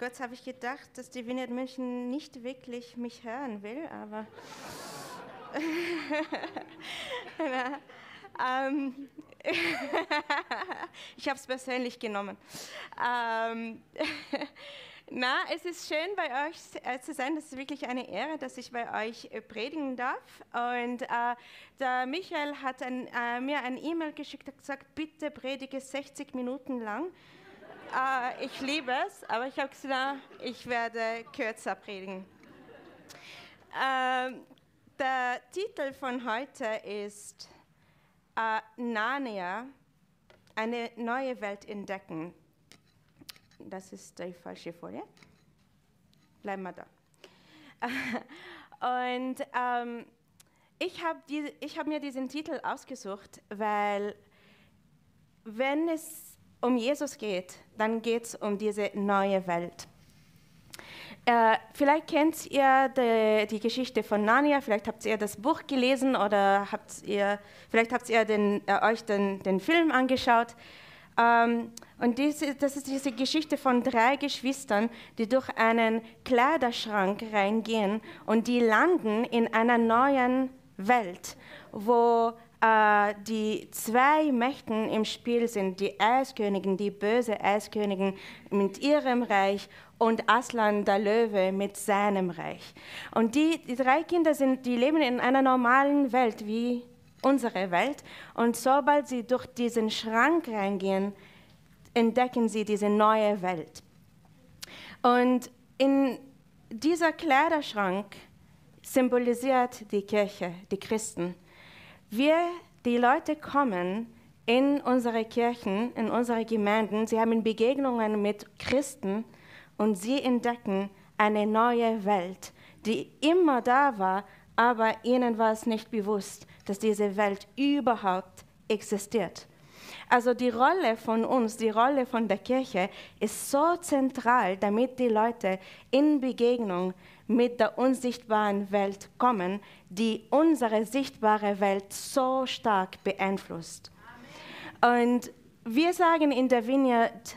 Kurz habe ich gedacht, dass die Vineyard München nicht wirklich mich hören will, aber ähm, ich habe es persönlich genommen. Ähm, na, es ist schön, bei euch äh, zu sein. Das ist wirklich eine Ehre, dass ich bei euch äh, predigen darf. Und äh, der Michael hat ein, äh, mir ein E-Mail geschickt und gesagt, bitte predige 60 Minuten lang. Äh, ich liebe es, aber ich habe gesagt, ich werde kürzer predigen. Ähm, der Titel von heute ist äh, Narnia, eine neue Welt entdecken. Das ist die falsche Folie. Bleiben wir da. Und ähm, ich habe hab mir diesen Titel ausgesucht, weil wenn es um Jesus geht, dann geht es um diese neue Welt. Äh, vielleicht kennt ihr die, die, Geschichte von Narnia, vielleicht habt ihr das Buch gelesen oder habt ihr, vielleicht habt ihr den, äh, euch den, den, Film angeschaut. Ähm, und diese, das ist diese Geschichte von drei Geschwistern, die durch einen Kleiderschrank reingehen und die landen in einer neuen Welt, wo äh, die zwei Mächten im Spiel sind, die Eiskönigin, die böse Eiskönigin mit ihrem Reich und Aslan der Löwe mit seinem Reich. Und die, die drei Kinder sind, die leben in einer normalen Welt wie unsere Welt. Und sobald sie durch diesen Schrank reingehen, entdecken sie diese neue Welt. Und in dieser Kleiderschrank symbolisiert die Kirche, die Christen. Wir, die Leute kommen in unsere Kirchen, in unsere Gemeinden, sie haben Begegnungen mit Christen und sie entdecken eine neue Welt, die immer da war, aber ihnen war es nicht bewusst, dass diese Welt überhaupt existiert. Also die Rolle von uns, die Rolle von der Kirche ist so zentral, damit die Leute in Begegnung mit der unsichtbaren Welt kommen, die unsere sichtbare Welt so stark beeinflusst. Amen. Und wir sagen in der Vineyard,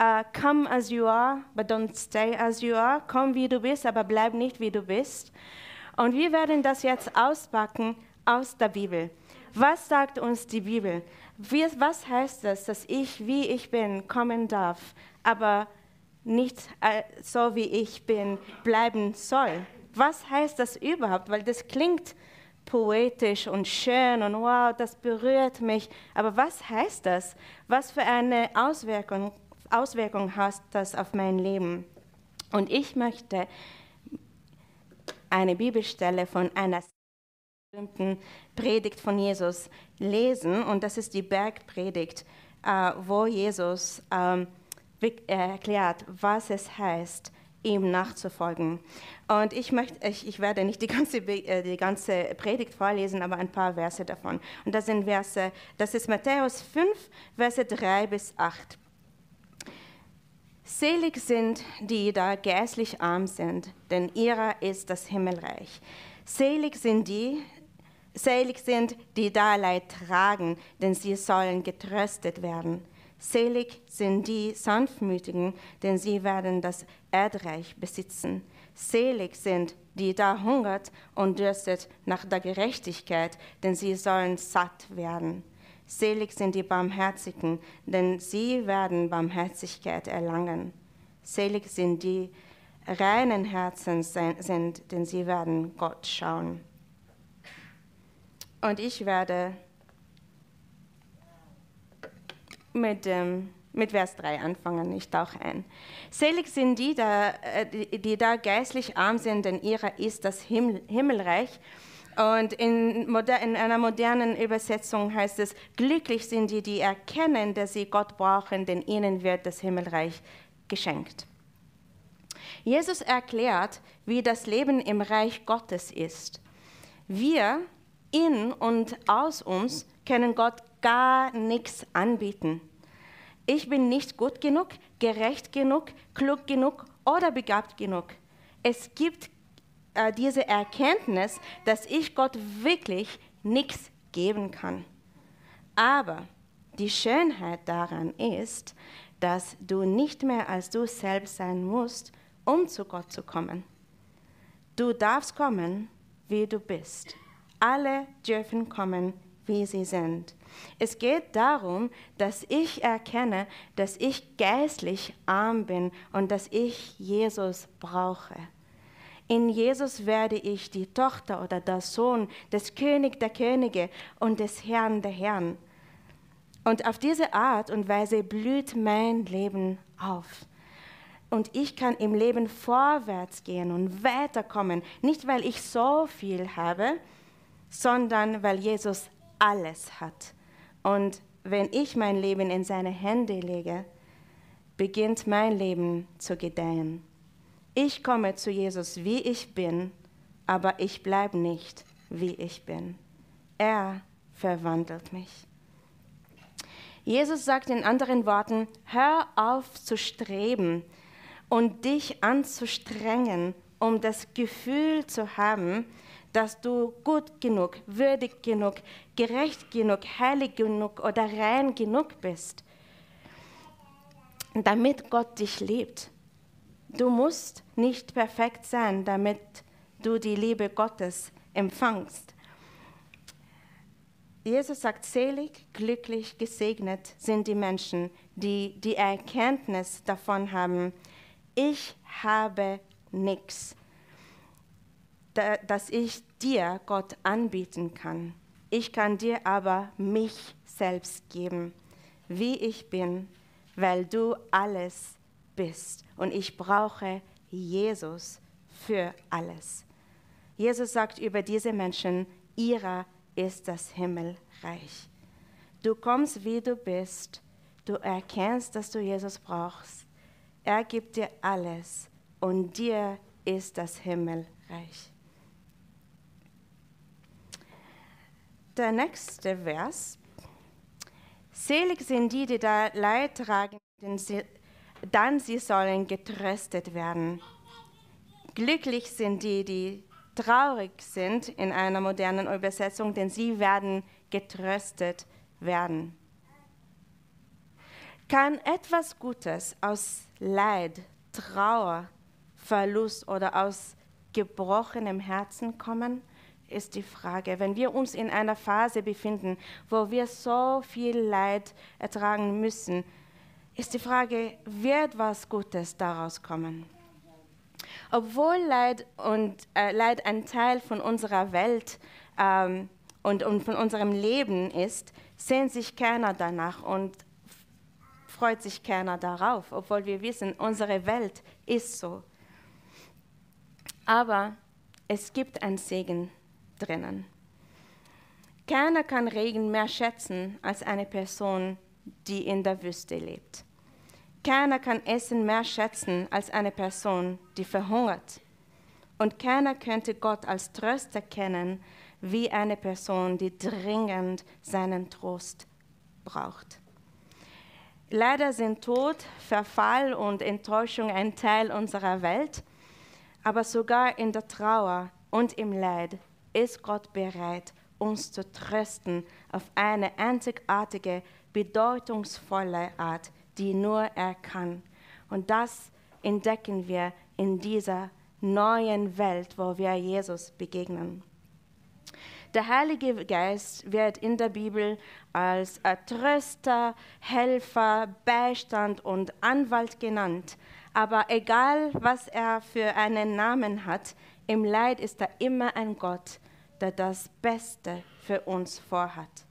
uh, come as you are, but don't stay as you are. Komm wie du bist, aber bleib nicht wie du bist. Und wir werden das jetzt auspacken aus der Bibel. Was sagt uns die Bibel? Was heißt das, dass ich, wie ich bin, kommen darf, aber nicht äh, so wie ich bin bleiben soll. Was heißt das überhaupt? Weil das klingt poetisch und schön und wow, das berührt mich. Aber was heißt das? Was für eine Auswirkung, Auswirkung hat das auf mein Leben? Und ich möchte eine Bibelstelle von einer berühmten Predigt von Jesus lesen und das ist die Bergpredigt, äh, wo Jesus ähm, erklärt, was es heißt, ihm nachzufolgen. Und ich, möchte, ich, ich werde nicht die ganze, äh, die ganze Predigt vorlesen, aber ein paar Verse davon. Und das sind Verse, das ist Matthäus 5, Verse 3 bis 8. Selig sind die, da geistlich arm sind, denn ihrer ist das Himmelreich. Selig sind die, selig sind, die da Leid tragen, denn sie sollen getröstet werden. Selig sind die Sanftmütigen, denn sie werden das Erdreich besitzen. Selig sind, die da hungert und dürstet nach der Gerechtigkeit, denn sie sollen satt werden. Selig sind die Barmherzigen, denn sie werden Barmherzigkeit erlangen. Selig sind die reinen Herzen sind, denn sie werden Gott schauen. Und ich werde mit, ähm, mit Vers 3 anfangen. Ich tauche ein. Selig sind die, da, äh, die, da geistlich arm sind, denn ihrer ist das Himmel, Himmelreich. Und in, in, einer modernen Übersetzung heißt es, glücklich sind die, die erkennen, dass sie Gott brauchen, denn ihnen wird das Himmelreich geschenkt. Jesus erklärt, wie das Leben im Reich Gottes ist. Wir in und aus uns können Gott gar nichts anbieten. Ich bin nicht gut genug, gerecht genug, klug genug oder begabt genug. Es gibt äh, diese Erkenntnis, dass ich Gott wirklich nichts geben kann. Aber die Schönheit daran ist, dass du nicht mehr als du selbst sein musst, um zu Gott zu kommen. Du darfst kommen, wie du bist. Alle dürfen kommen, wie sie sind. Es geht darum, dass ich erkenne, dass ich geistlich arm bin und dass ich Jesus brauche. In Jesus werde ich die Tochter oder der Sohn des König der Könige und des Herrn der Herren. Und auf diese Art und Weise blüht mein Leben auf. Und ich kann im Leben vorwärts gehen und weiterkommen, nicht weil ich so viel habe, sondern weil Jesus alles hat. Und wenn ich mein Leben in seine Hände lege, beginnt mein Leben zu gedeihen. Ich komme zu Jesus, wie ich bin, aber ich bleibe nicht, wie ich bin. Er verwandelt mich. Jesus sagt in anderen Worten, hör auf zu streben und dich anzustrengen, um das Gefühl zu haben, dass du gut genug, würdig genug, gerecht genug, heilig genug oder rein genug bist, damit Gott dich liebt. Du musst nicht perfekt sein, damit du die Liebe Gottes empfangst. Jesus sagt, selig, glücklich, gesegnet sind die Menschen, die die Erkenntnis davon haben, ich habe nichts, das ich dir, Gott, anbieten kann. Ich kann dir aber mich selbst geben, wie ich bin, weil du alles bist. Und ich brauche Jesus für alles. Jesus sagt über diese Menschen, ihrer ist das Himmelreich. Du kommst, wie du bist. Du erkennst, dass du Jesus brauchst. Er gibt dir alles und dir ist das Himmelreich. Der nächste Vers. Selig sind die, die da Leid tragen, denn sie, dann sie sollen getröstet werden. Glücklich sind die, die traurig sind in einer modernen Übersetzung, denn sie werden getröstet werden. Kann etwas Gutes aus Leid, Trauer, Verlust oder aus gebrochenem Herzen kommen, ist die Frage. Wenn wir uns in einer Phase befinden, wo wir so viel Leid ertragen müssen, ist die Frage, wird was Gutes daraus kommen? Obwohl Leid, und, äh, Leid ein Teil von unserer Welt ähm, und, und von unserem Leben ist, sehnt sich keiner danach und freut sich keiner darauf, obwohl wir wissen, unsere Welt ist so. Aber es gibt einen Segen drinnen. Keiner kann Regen mehr schätzen als eine Person, die in der Wüste lebt. Keiner kann Essen mehr schätzen als eine Person, die verhungert. Und keiner könnte Gott als Tröster kennen wie eine Person, die dringend seinen Trost braucht. Leider sind Tod, Verfall und Enttäuschung ein Teil unserer Welt, aber sogar in der Trauer und im Leid ist Gott bereit, uns zu trösten auf eine einzigartige, bedeutungsvolle Art, die nur er kann. Und das entdecken wir in dieser neuen Welt, wo wir Jesus begegnen. Der Heilige Geist wird in der Bibel als Tröster, Helfer, Beistand und Anwalt genannt. Aber egal, was er für einen Namen hat, im Leid ist er immer ein Gott, der das Beste für uns vorhat.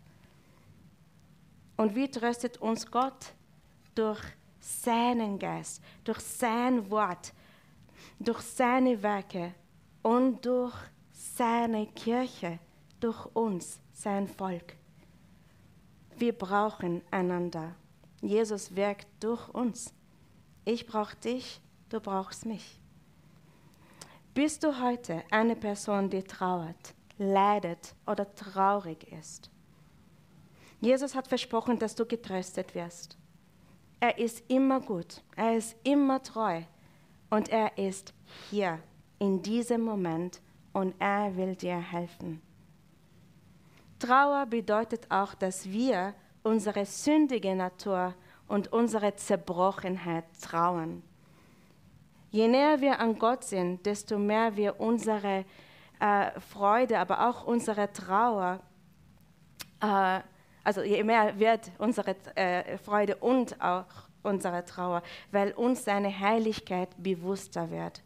Und wie tröstet uns Gott? Durch seinen Geist, durch sein Wort, durch seine Werke und durch seine Kirche, durch uns, sein Volk. Wir brauchen einander. Jesus wirkt durch uns. Ich brauche dich, du brauchst mich. Bist du heute eine Person, die trauert, leidet oder traurig ist? Jesus hat versprochen, dass du getröstet wirst. Er ist immer gut, er ist immer treu und er ist hier in diesem Moment und er will dir helfen. Trauer bedeutet auch, dass wir unsere sündige Natur und unsere Zerbrochenheit trauern. Je näher wir an Gott sind, desto mehr wir unsere äh, Freude, aber auch unsere Trauer, äh, also je mehr wird unsere äh, Freude und auch unsere Trauer, weil uns seine Heiligkeit bewusster wird.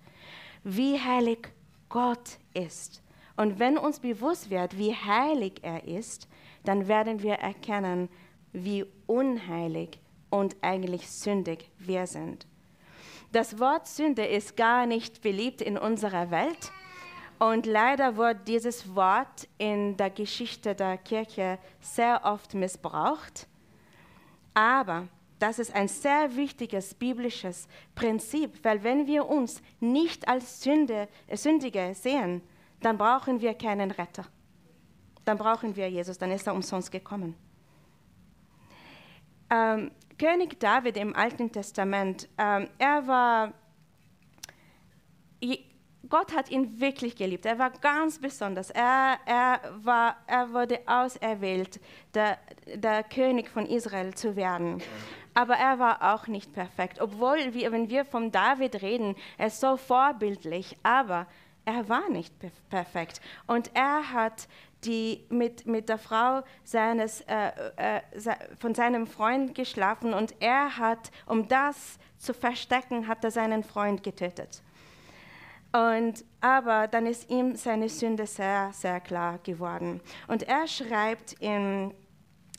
Wie heilig Gott ist. Und wenn uns bewusst wird, wie heilig er ist, dann werden wir erkennen, wie unheilig und eigentlich sündig wir sind. Das Wort Sünde ist gar nicht beliebt in unserer Welt. Und leider wird dieses Wort in der Geschichte der Kirche sehr oft missbraucht. Aber das ist ein sehr wichtiges biblisches Prinzip, weil wenn wir uns nicht als Sünde, äh, Sündige sehen, dann brauchen wir keinen Retter. Dann brauchen wir Jesus, dann ist er umsonst gekommen. Ähm, König David im Alten Testament, ähm, er war, Gott hat ihn wirklich geliebt. Er war ganz besonders. Er, er, war, er wurde auserwählt, der, der König von Israel zu werden. Aber er war auch nicht perfekt. Obwohl, wir, wenn wir von David reden, er ist so vorbildlich, aber er war nicht perfekt. Und er hat die mit, mit der Frau seines, äh, äh, von seinem Freund geschlafen und er hat, um das zu verstecken, hat er seinen Freund getötet. Und, aber dann ist ihm seine Sünde sehr, sehr klar geworden. Und er schreibt in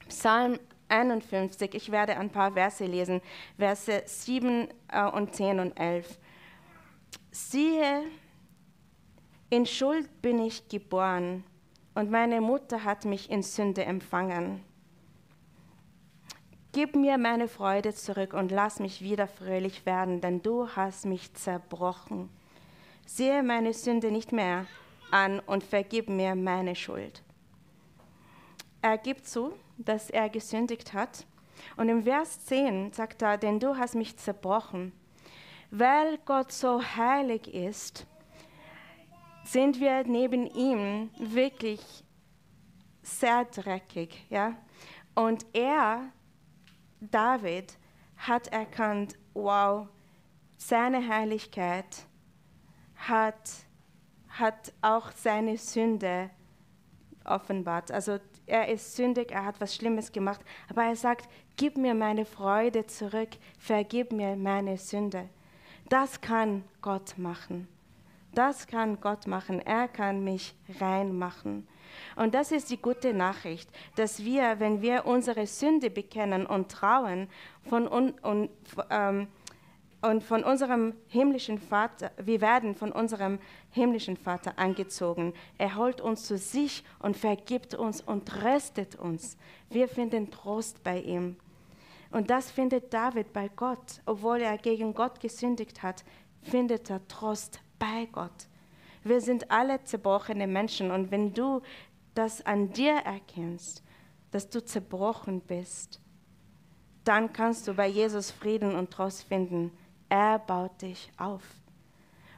Psalm 51, ich werde ein paar Verse lesen, Verse 7 äh, und 10 und 11. Siehe, in Schuld bin ich geboren und meine Mutter hat mich in Sünde empfangen. Gib mir meine Freude zurück und lass mich wieder fröhlich werden, denn du hast mich zerbrochen. Sehe meine Sünde nicht mehr an und vergib mir meine Schuld. Er gibt zu, dass er gesündigt hat. Und im Vers 10 sagt er, denn du hast mich zerbrochen. Weil Gott so heilig ist, sind wir neben ihm wirklich sehr dreckig. Ja? Und er, David, hat erkannt, wow, seine Heiligkeit hat, hat auch seine Sünde offenbart. Also er ist sündig, er hat was Schlimmes gemacht, aber er sagt, gib mir meine Freude zurück, vergib mir meine Sünde. Das kann Gott machen. Das kann Gott machen. Er kann mich rein machen. Und das ist die gute Nachricht, dass wir, wenn wir unsere Sünde bekennen und trauen, von, un, und, ähm, und von unserem himmlischen Vater, wir werden von unserem himmlischen Vater angezogen. Er holt uns zu sich und vergibt uns und tröstet uns. Wir finden Trost bei ihm. Und das findet David bei Gott. Obwohl er gegen Gott gesündigt hat, findet er Trost bei Gott. Wir sind alle zerbrochene Menschen und wenn du das an dir erkennst, dass du zerbrochen bist, dann kannst du bei Jesus Frieden und Trost finden. Er baut dich auf.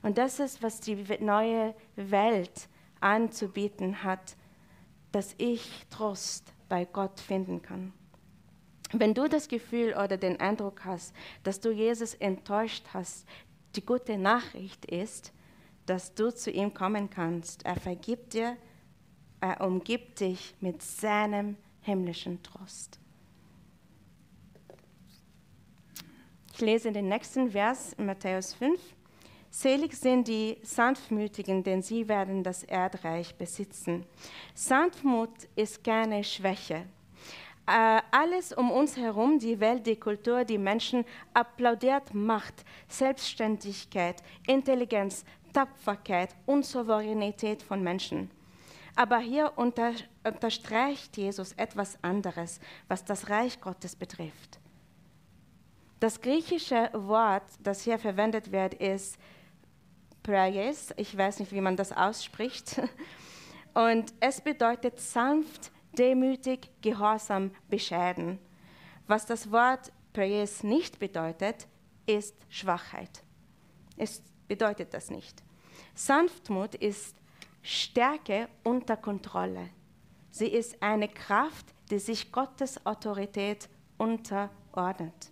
Und das ist, was die neue Welt anzubieten hat, dass ich Trost bei Gott finden kann. Wenn du das Gefühl oder den Eindruck hast, dass du Jesus enttäuscht hast, die gute Nachricht ist, dass du zu ihm kommen kannst. Er vergibt dir, er umgibt dich mit seinem himmlischen Trost. Ich lese den nächsten Vers in Matthäus 5. Selig sind die Sanftmütigen, denn sie werden das Erdreich besitzen. Sanftmut ist keine Schwäche. Äh, alles um uns herum, die Welt, die Kultur, die Menschen, applaudiert Macht, Selbstständigkeit, Intelligenz, Tapferkeit und Souveränität von Menschen. Aber hier unter, unterstreicht Jesus etwas anderes, was das Reich Gottes betrifft. Das griechische Wort, das hier verwendet wird, ist Prayes. Ich weiß nicht, wie man das ausspricht. Und es bedeutet sanft, demütig, gehorsam, bescheiden. Was das Wort Prayes nicht bedeutet, ist Schwachheit. Es bedeutet das nicht. Sanftmut ist Stärke unter Kontrolle. Sie ist eine Kraft, die sich Gottes Autorität unterordnet.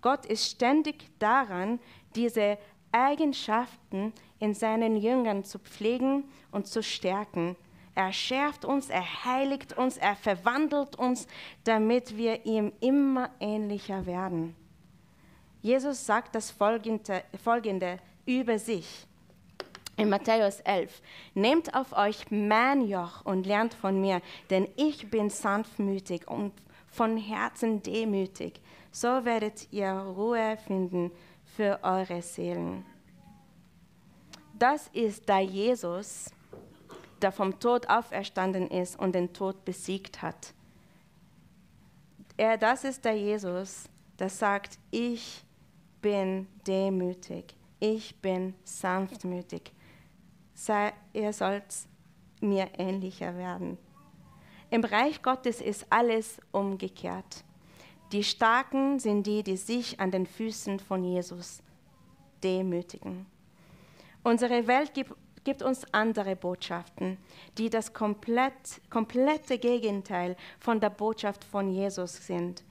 Gott ist ständig daran, diese Eigenschaften in seinen Jüngern zu pflegen und zu stärken. Er schärft uns, er heiligt uns, er verwandelt uns, damit wir ihm immer ähnlicher werden. Jesus sagt das Folgende, Folgende über sich. In Matthäus 11, nehmt auf euch mein Joch und lernt von mir, denn ich bin sanftmütig und von Herzen demütig. So werdet ihr Ruhe finden für eure Seelen. Das ist der Jesus, der vom Tod auferstanden ist und den Tod besiegt hat. Er, das ist der Jesus, der sagt, ich bin demütig, ich bin sanftmütig. Sei, ihr sollt mir ähnlicher werden. Im Reich Gottes ist alles umgekehrt. Die Starken sind die, die sich an den Füßen von Jesus demütigen. Unsere Welt gibt, gibt uns andere Botschaften, die das komplett, komplette Gegenteil von der Botschaft von Jesus sind.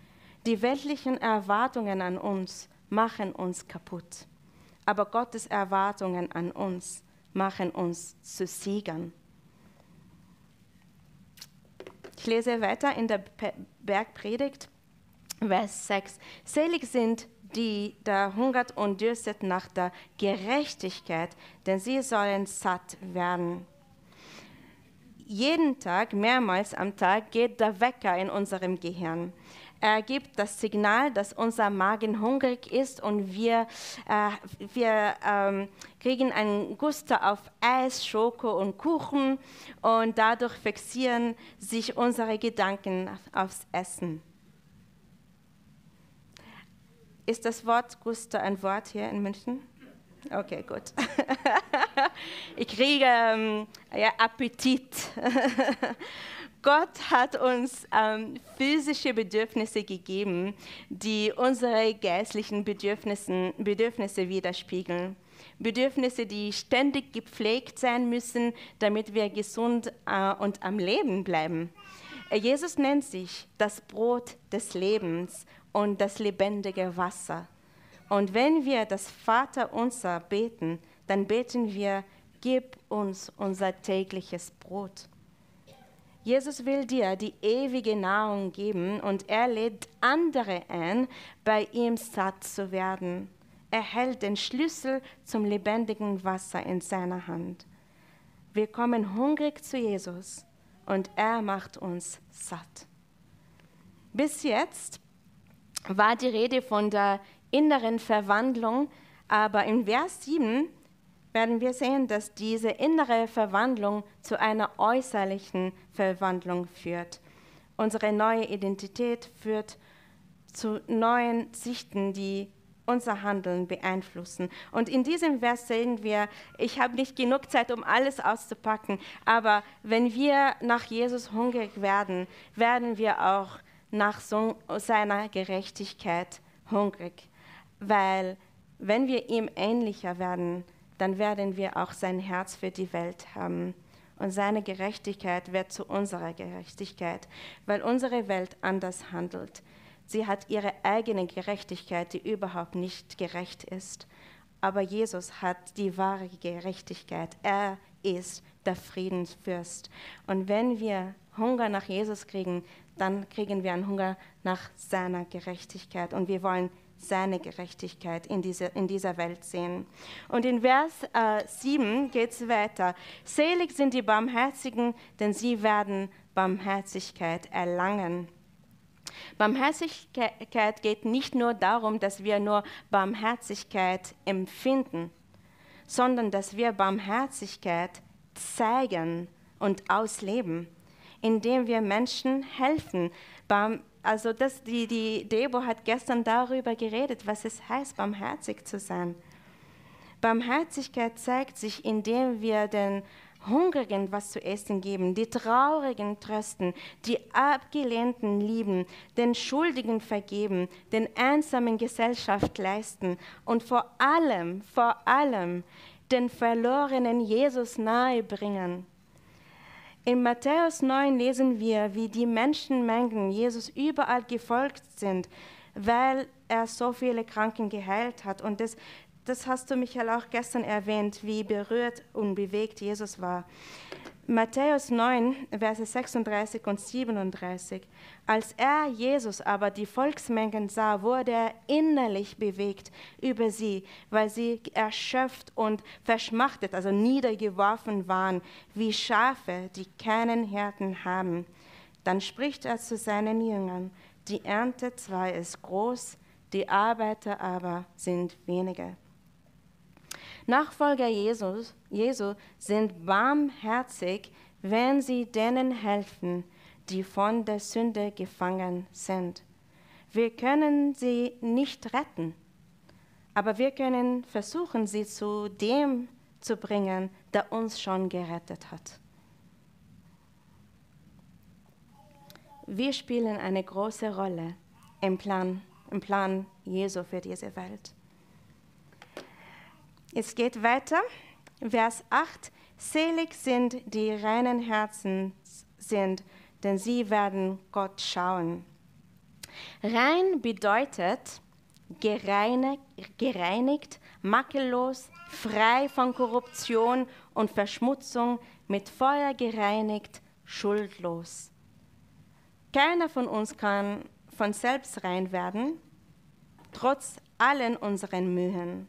Die weltlichen Erwartungen an uns machen uns kaputt, aber Gottes Erwartungen an uns machen uns zu Siegern. Ich lese weiter in der Bergpredigt. Vers 6. Selig sind die da hungert und dürstet nach der Gerechtigkeit, denn sie sollen satt werden. Jeden Tag, mehrmals am Tag, geht der Wecker in unserem Gehirn. Er gibt das Signal, dass unser Magen hungrig ist und wir, äh, wir ähm, kriegen einen Guster auf Eis, Schoko und Kuchen und dadurch fixieren sich unsere Gedanken aufs Essen. Ist das Wort Guster ein Wort hier in München? Okay, gut. ich kriege ähm, ja, Appetit. Gott hat uns ähm, physische Bedürfnisse gegeben, die unsere geistlichen Bedürfnisse, Bedürfnisse widerspiegeln. Bedürfnisse, die ständig gepflegt sein müssen, damit wir gesund äh, und am Leben bleiben. Jesus nennt sich das Brot des Lebens und das lebendige Wasser. Und wenn wir das Vaterunser beten, dann beten wir, gib uns unser tägliches Brot. Jesus will dir die ewige Nahrung geben und er lädt andere ein, bei ihm satt zu werden. Er hält den Schlüssel zum lebendigen Wasser in seiner Hand. Wir kommen hungrig zu Jesus und er macht uns satt. Bis jetzt war die Rede von der inneren Verwandlung, aber in Vers 7 werden wir sehen, dass diese innere Verwandlung zu einer äußerlichen Verwandlung führt. Unsere neue Identität führt zu neuen Sichten, die unser Handeln beeinflussen. Und in diesem Vers sehen wir, ich habe nicht genug Zeit, um alles auszupacken, aber wenn wir nach Jesus hungrig werden, werden wir auch nach seiner Gerechtigkeit hungrig, weil wenn wir ihm ähnlicher werden, dann werden wir auch sein Herz für die Welt haben. Und seine Gerechtigkeit wird zu unserer Gerechtigkeit, weil unsere Welt anders handelt. Sie hat ihre eigene Gerechtigkeit, die überhaupt nicht gerecht ist. Aber Jesus hat die wahre Gerechtigkeit. Er ist der Friedensfürst. Und wenn wir Hunger nach Jesus kriegen, dann kriegen wir einen Hunger nach seiner Gerechtigkeit und wir wollen seine Gerechtigkeit in, diese, in dieser Welt sehen. Und in Vers äh, 7 geht es weiter. Selig sind die Barmherzigen, denn sie werden Barmherzigkeit erlangen. Barmherzigkeit geht nicht nur darum, dass wir nur Barmherzigkeit empfinden, sondern dass wir Barmherzigkeit zeigen und ausleben indem wir Menschen helfen. Also das, die, die Debo hat gestern darüber geredet, was es heißt, barmherzig zu sein. Barmherzigkeit zeigt sich, indem wir den Hungrigen was zu essen geben, die Traurigen trösten, die Abgelehnten lieben, den Schuldigen vergeben, den Einsamen Gesellschaft leisten und vor allem, vor allem den Verlorenen Jesus nahebringen. In Matthäus 9 lesen wir, wie die Menschenmengen Jesus überall gefolgt sind, weil er so viele Kranken geheilt hat. Und das, das hast du, Michael, auch gestern erwähnt, wie berührt und bewegt Jesus war. Matthäus 9, Verse 36 und 37. Als er, Jesus, aber die Volksmengen sah, wurde er innerlich bewegt über sie, weil sie erschöpft und verschmachtet, also niedergeworfen waren, wie Schafe, die keinen Hirten haben. Dann spricht er zu seinen Jüngern, die Ernte zwar ist groß, die Arbeiter aber sind wenige. Nachfolger Jesus, Jesu sind barmherzig, wenn sie denen helfen, die von der Sünde gefangen sind. Wir können sie nicht retten, aber wir können versuchen, sie zu dem zu bringen, der uns schon gerettet hat. Wir spielen eine große Rolle im Plan, im Plan Jesu für diese Welt. Es geht weiter. Vers 8. Selig sind die reinen Herzen sind, denn sie werden Gott schauen. Rein bedeutet gereinigt, gereinigt, makellos, frei von Korruption und Verschmutzung, mit Feuer gereinigt, schuldlos. Keiner von uns kann von selbst rein werden, trotz allen unseren Mühen.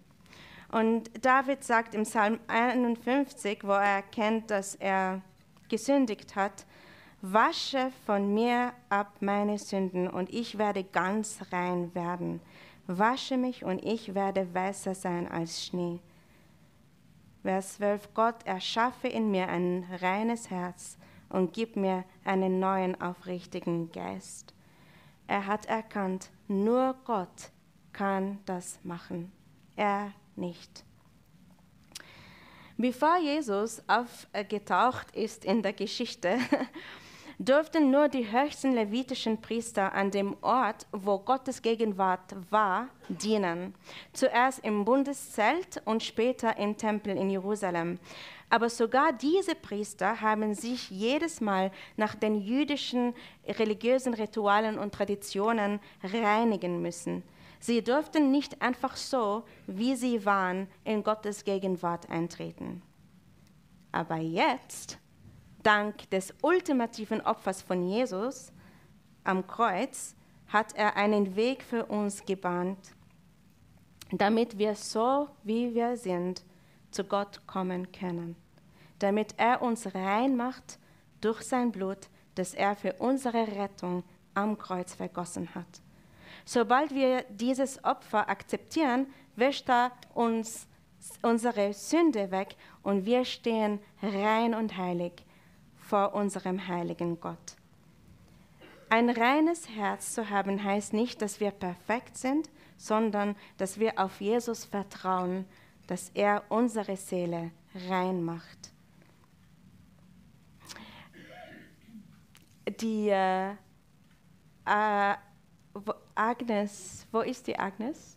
Und David sagt im Psalm 51, wo er erkennt, dass er gesündigt hat, wasche von mir ab meine Sünden und ich werde ganz rein werden. Wasche mich und ich werde weißer sein als Schnee. Vers 12, Gott erschaffe in mir ein reines Herz und gib mir einen neuen aufrichtigen Geist. Er hat erkannt, nur Gott kann das machen. Er nicht. Bevor Jesus aufgetaucht ist in der Geschichte, durften nur die höchsten levitischen Priester an dem Ort, wo Gottes Gegenwart war, dienen. Zuerst im Bundeszelt und später im Tempel in Jerusalem. Aber sogar diese Priester haben sich jedes Mal nach den jüdischen religiösen Ritualen und Traditionen reinigen müssen. Sie durften nicht einfach so, wie sie waren, in Gottes Gegenwart eintreten. Aber jetzt, dank des ultimativen Opfers von Jesus am Kreuz, hat er einen Weg für uns gebahnt, damit wir so, wie wir sind, zu Gott kommen können, damit er uns rein macht durch sein Blut, das er für unsere Rettung am Kreuz vergossen hat. Sobald wir dieses Opfer akzeptieren, wäscht er uns unsere Sünde weg und wir stehen rein und heilig vor unserem heiligen Gott. Ein reines Herz zu haben heißt nicht, dass wir perfekt sind, sondern dass wir auf Jesus vertrauen, dass er unsere Seele rein macht. Die äh, äh, Agnes, wo ist die Agnes?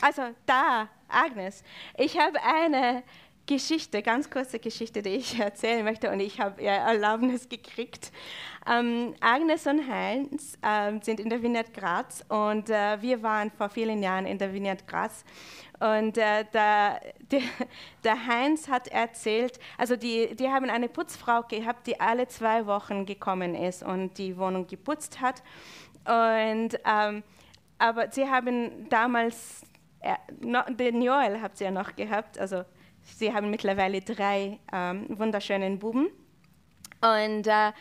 Also da, Agnes. Ich habe eine Geschichte, ganz kurze Geschichte, die ich erzählen möchte und ich habe ihr Erlaubnis gekriegt. Ähm, Agnes und Heinz ähm, sind in der Vineyard Graz und äh, wir waren vor vielen Jahren in der Vineyard Graz und äh, der, der, der, Heinz hat erzählt, also die, die haben eine Putzfrau gehabt, die alle zwei Wochen gekommen ist und die Wohnung geputzt hat. Und, ähm, aber sie haben damals, äh, no, den Joel habt ihr ja noch gehabt, also sie haben mittlerweile drei ähm, wunderschönen Buben. Und äh,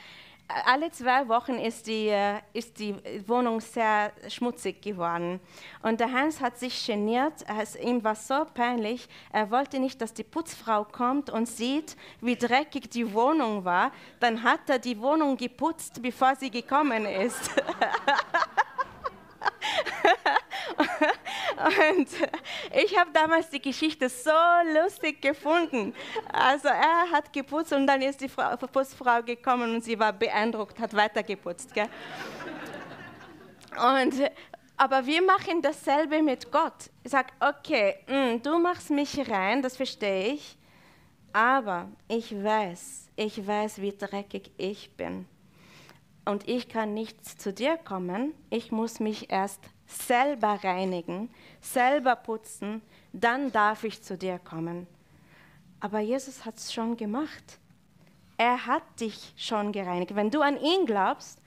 alle zwei Wochen ist die, äh, ist die Wohnung sehr schmutzig geworden. Und der Hans hat sich geniert, es, ihm war so peinlich, er wollte nicht, dass die Putzfrau kommt und sieht, wie dreckig die Wohnung war. Dann hat er die Wohnung geputzt, bevor sie gekommen ist. Und ich habe damals die Geschichte so lustig gefunden. Also er hat geputzt und dann ist die Frau, Putzfrau gekommen und sie war beeindruckt, hat weiter geputzt. Gell? Und, aber wir machen dasselbe mit Gott. Ich sage, okay, mh, mm, du machst mich rein, das verstehe ich, aber ich weiß, ich weiß, wie dreckig ich bin. Und ich kann nicht zu dir kommen. Ich muss mich erst selber reinigen, selber putzen, dann darf ich zu dir kommen. Aber Jesus hat es schon gemacht. Er hat dich schon gereinigt. Wenn du an ihn glaubst,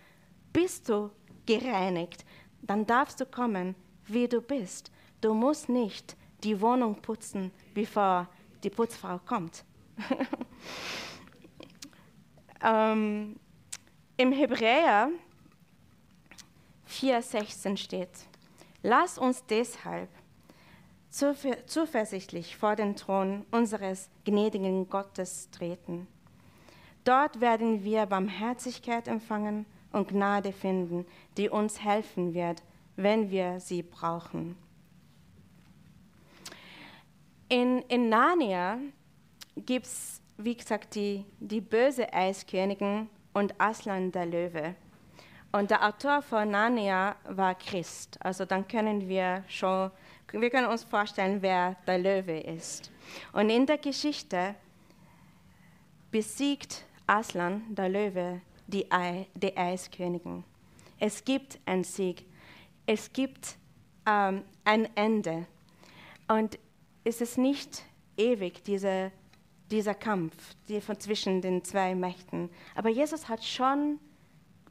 bist du gereinigt. Dann darfst du kommen, wie du bist. Du musst nicht die Wohnung putzen, bevor die Putzfrau kommt. ähm, Im Hebräer 4,16 steht, lass uns deshalb zuversichtlich vor den Thron unseres gnädigen Gottes treten. Dort werden wir Barmherzigkeit empfangen und Gnade finden, die uns helfen wird, wenn wir sie brauchen. In, in Narnia gibt es, wie gesagt, die, die böse Eiskönigin und Aslan der Löwe. Und der Autor von Narnia war Christ. Also dann können wir schon, wir können uns vorstellen, wer der Löwe ist. Und in der Geschichte besiegt Aslan, der Löwe, die, Ei, die Eiskönigin. Es gibt einen Sieg. Es gibt ähm, ein Ende. Und es ist nicht ewig, diese, dieser Kampf die von zwischen den zwei Mächten. Aber Jesus hat schon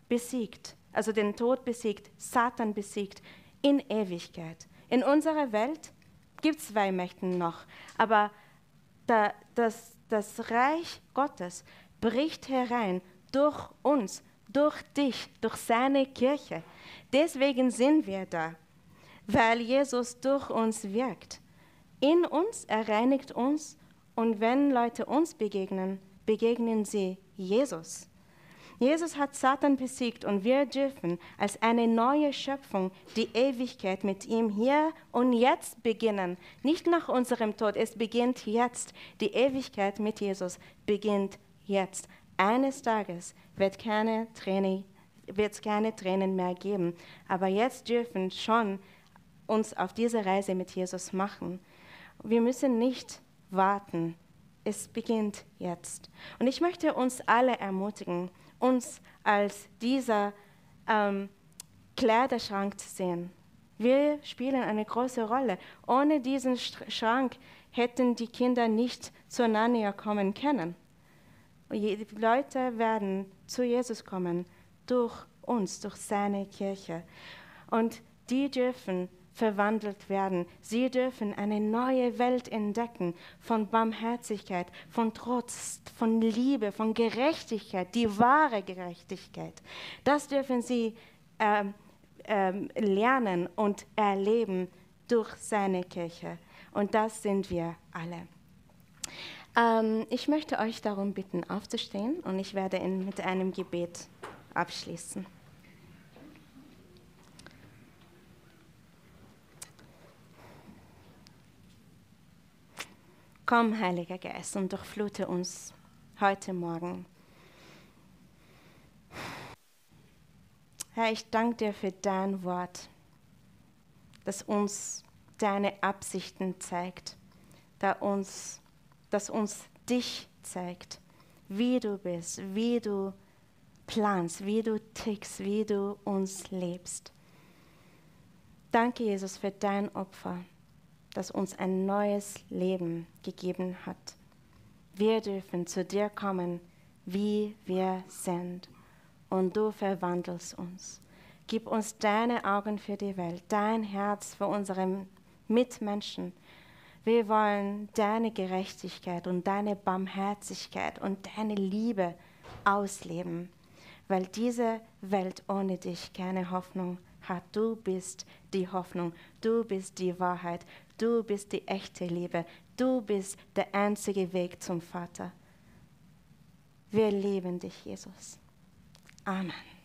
besiegt, also den Tod besiegt, Satan besiegt in Ewigkeit. In unserer Welt gibt es zwei Mächte noch, aber da, das, das Reich Gottes bricht herein durch uns, durch dich, durch seine Kirche. Deswegen sind wir da, weil Jesus durch uns wirkt. In uns, er reinigt uns und wenn Leute uns begegnen, begegnen sie Jesus. Jesus hat Satan besiegt und wir dürfen als eine neue Schöpfung die Ewigkeit mit ihm hier und jetzt beginnen. Nicht nach unserem Tod, es beginnt jetzt. Die Ewigkeit mit Jesus beginnt jetzt. Eines Tages wird keine es keine Tränen mehr geben. Aber jetzt dürfen schon uns auf diese Reise mit Jesus machen. Wir müssen nicht warten. Es beginnt jetzt. Und ich möchte uns alle ermutigen, uns als dieser ähm, Kleiderschrank zu sehen. Wir spielen eine große Rolle. Ohne diesen Schrank hätten die Kinder nicht zur Narnia kommen können. Die Leute werden zu Jesus kommen durch uns, durch seine Kirche. Und die dürfen verwandelt werden. Sie dürfen eine neue Welt entdecken von Barmherzigkeit, von Trotz, von Liebe, von Gerechtigkeit, die wahre Gerechtigkeit. Das dürfen sie ähm, ähm, lernen und erleben durch seine Kirche. Und das sind wir alle. Ähm, ich möchte euch darum bitten, aufzustehen und ich werde in, mit einem Gebet abschließen. Komm, Heiliger Geist, und durchflute uns heute Morgen. Herr, ich danke dir für dein Wort, das uns deine Absichten zeigt, das uns das uns dich zeigt, wie du bist, wie du planst, wie du tickst, wie du uns lebst. Danke, Jesus, für dein Opfer, das uns ein neues Leben gegeben hat. Wir dürfen zu dir kommen, wie wir sind, und du verwandelst uns. Gib uns deine Augen für die Welt, dein Herz für unsere Mitmenschen, wir wollen deine Gerechtigkeit und deine Barmherzigkeit und deine Liebe ausleben, weil diese Welt ohne dich keine Hoffnung hat. Du bist die Hoffnung, du bist die Wahrheit, du bist die echte Liebe, du bist der einzige Weg zum Vater. Wir lieben dich, Jesus. Amen.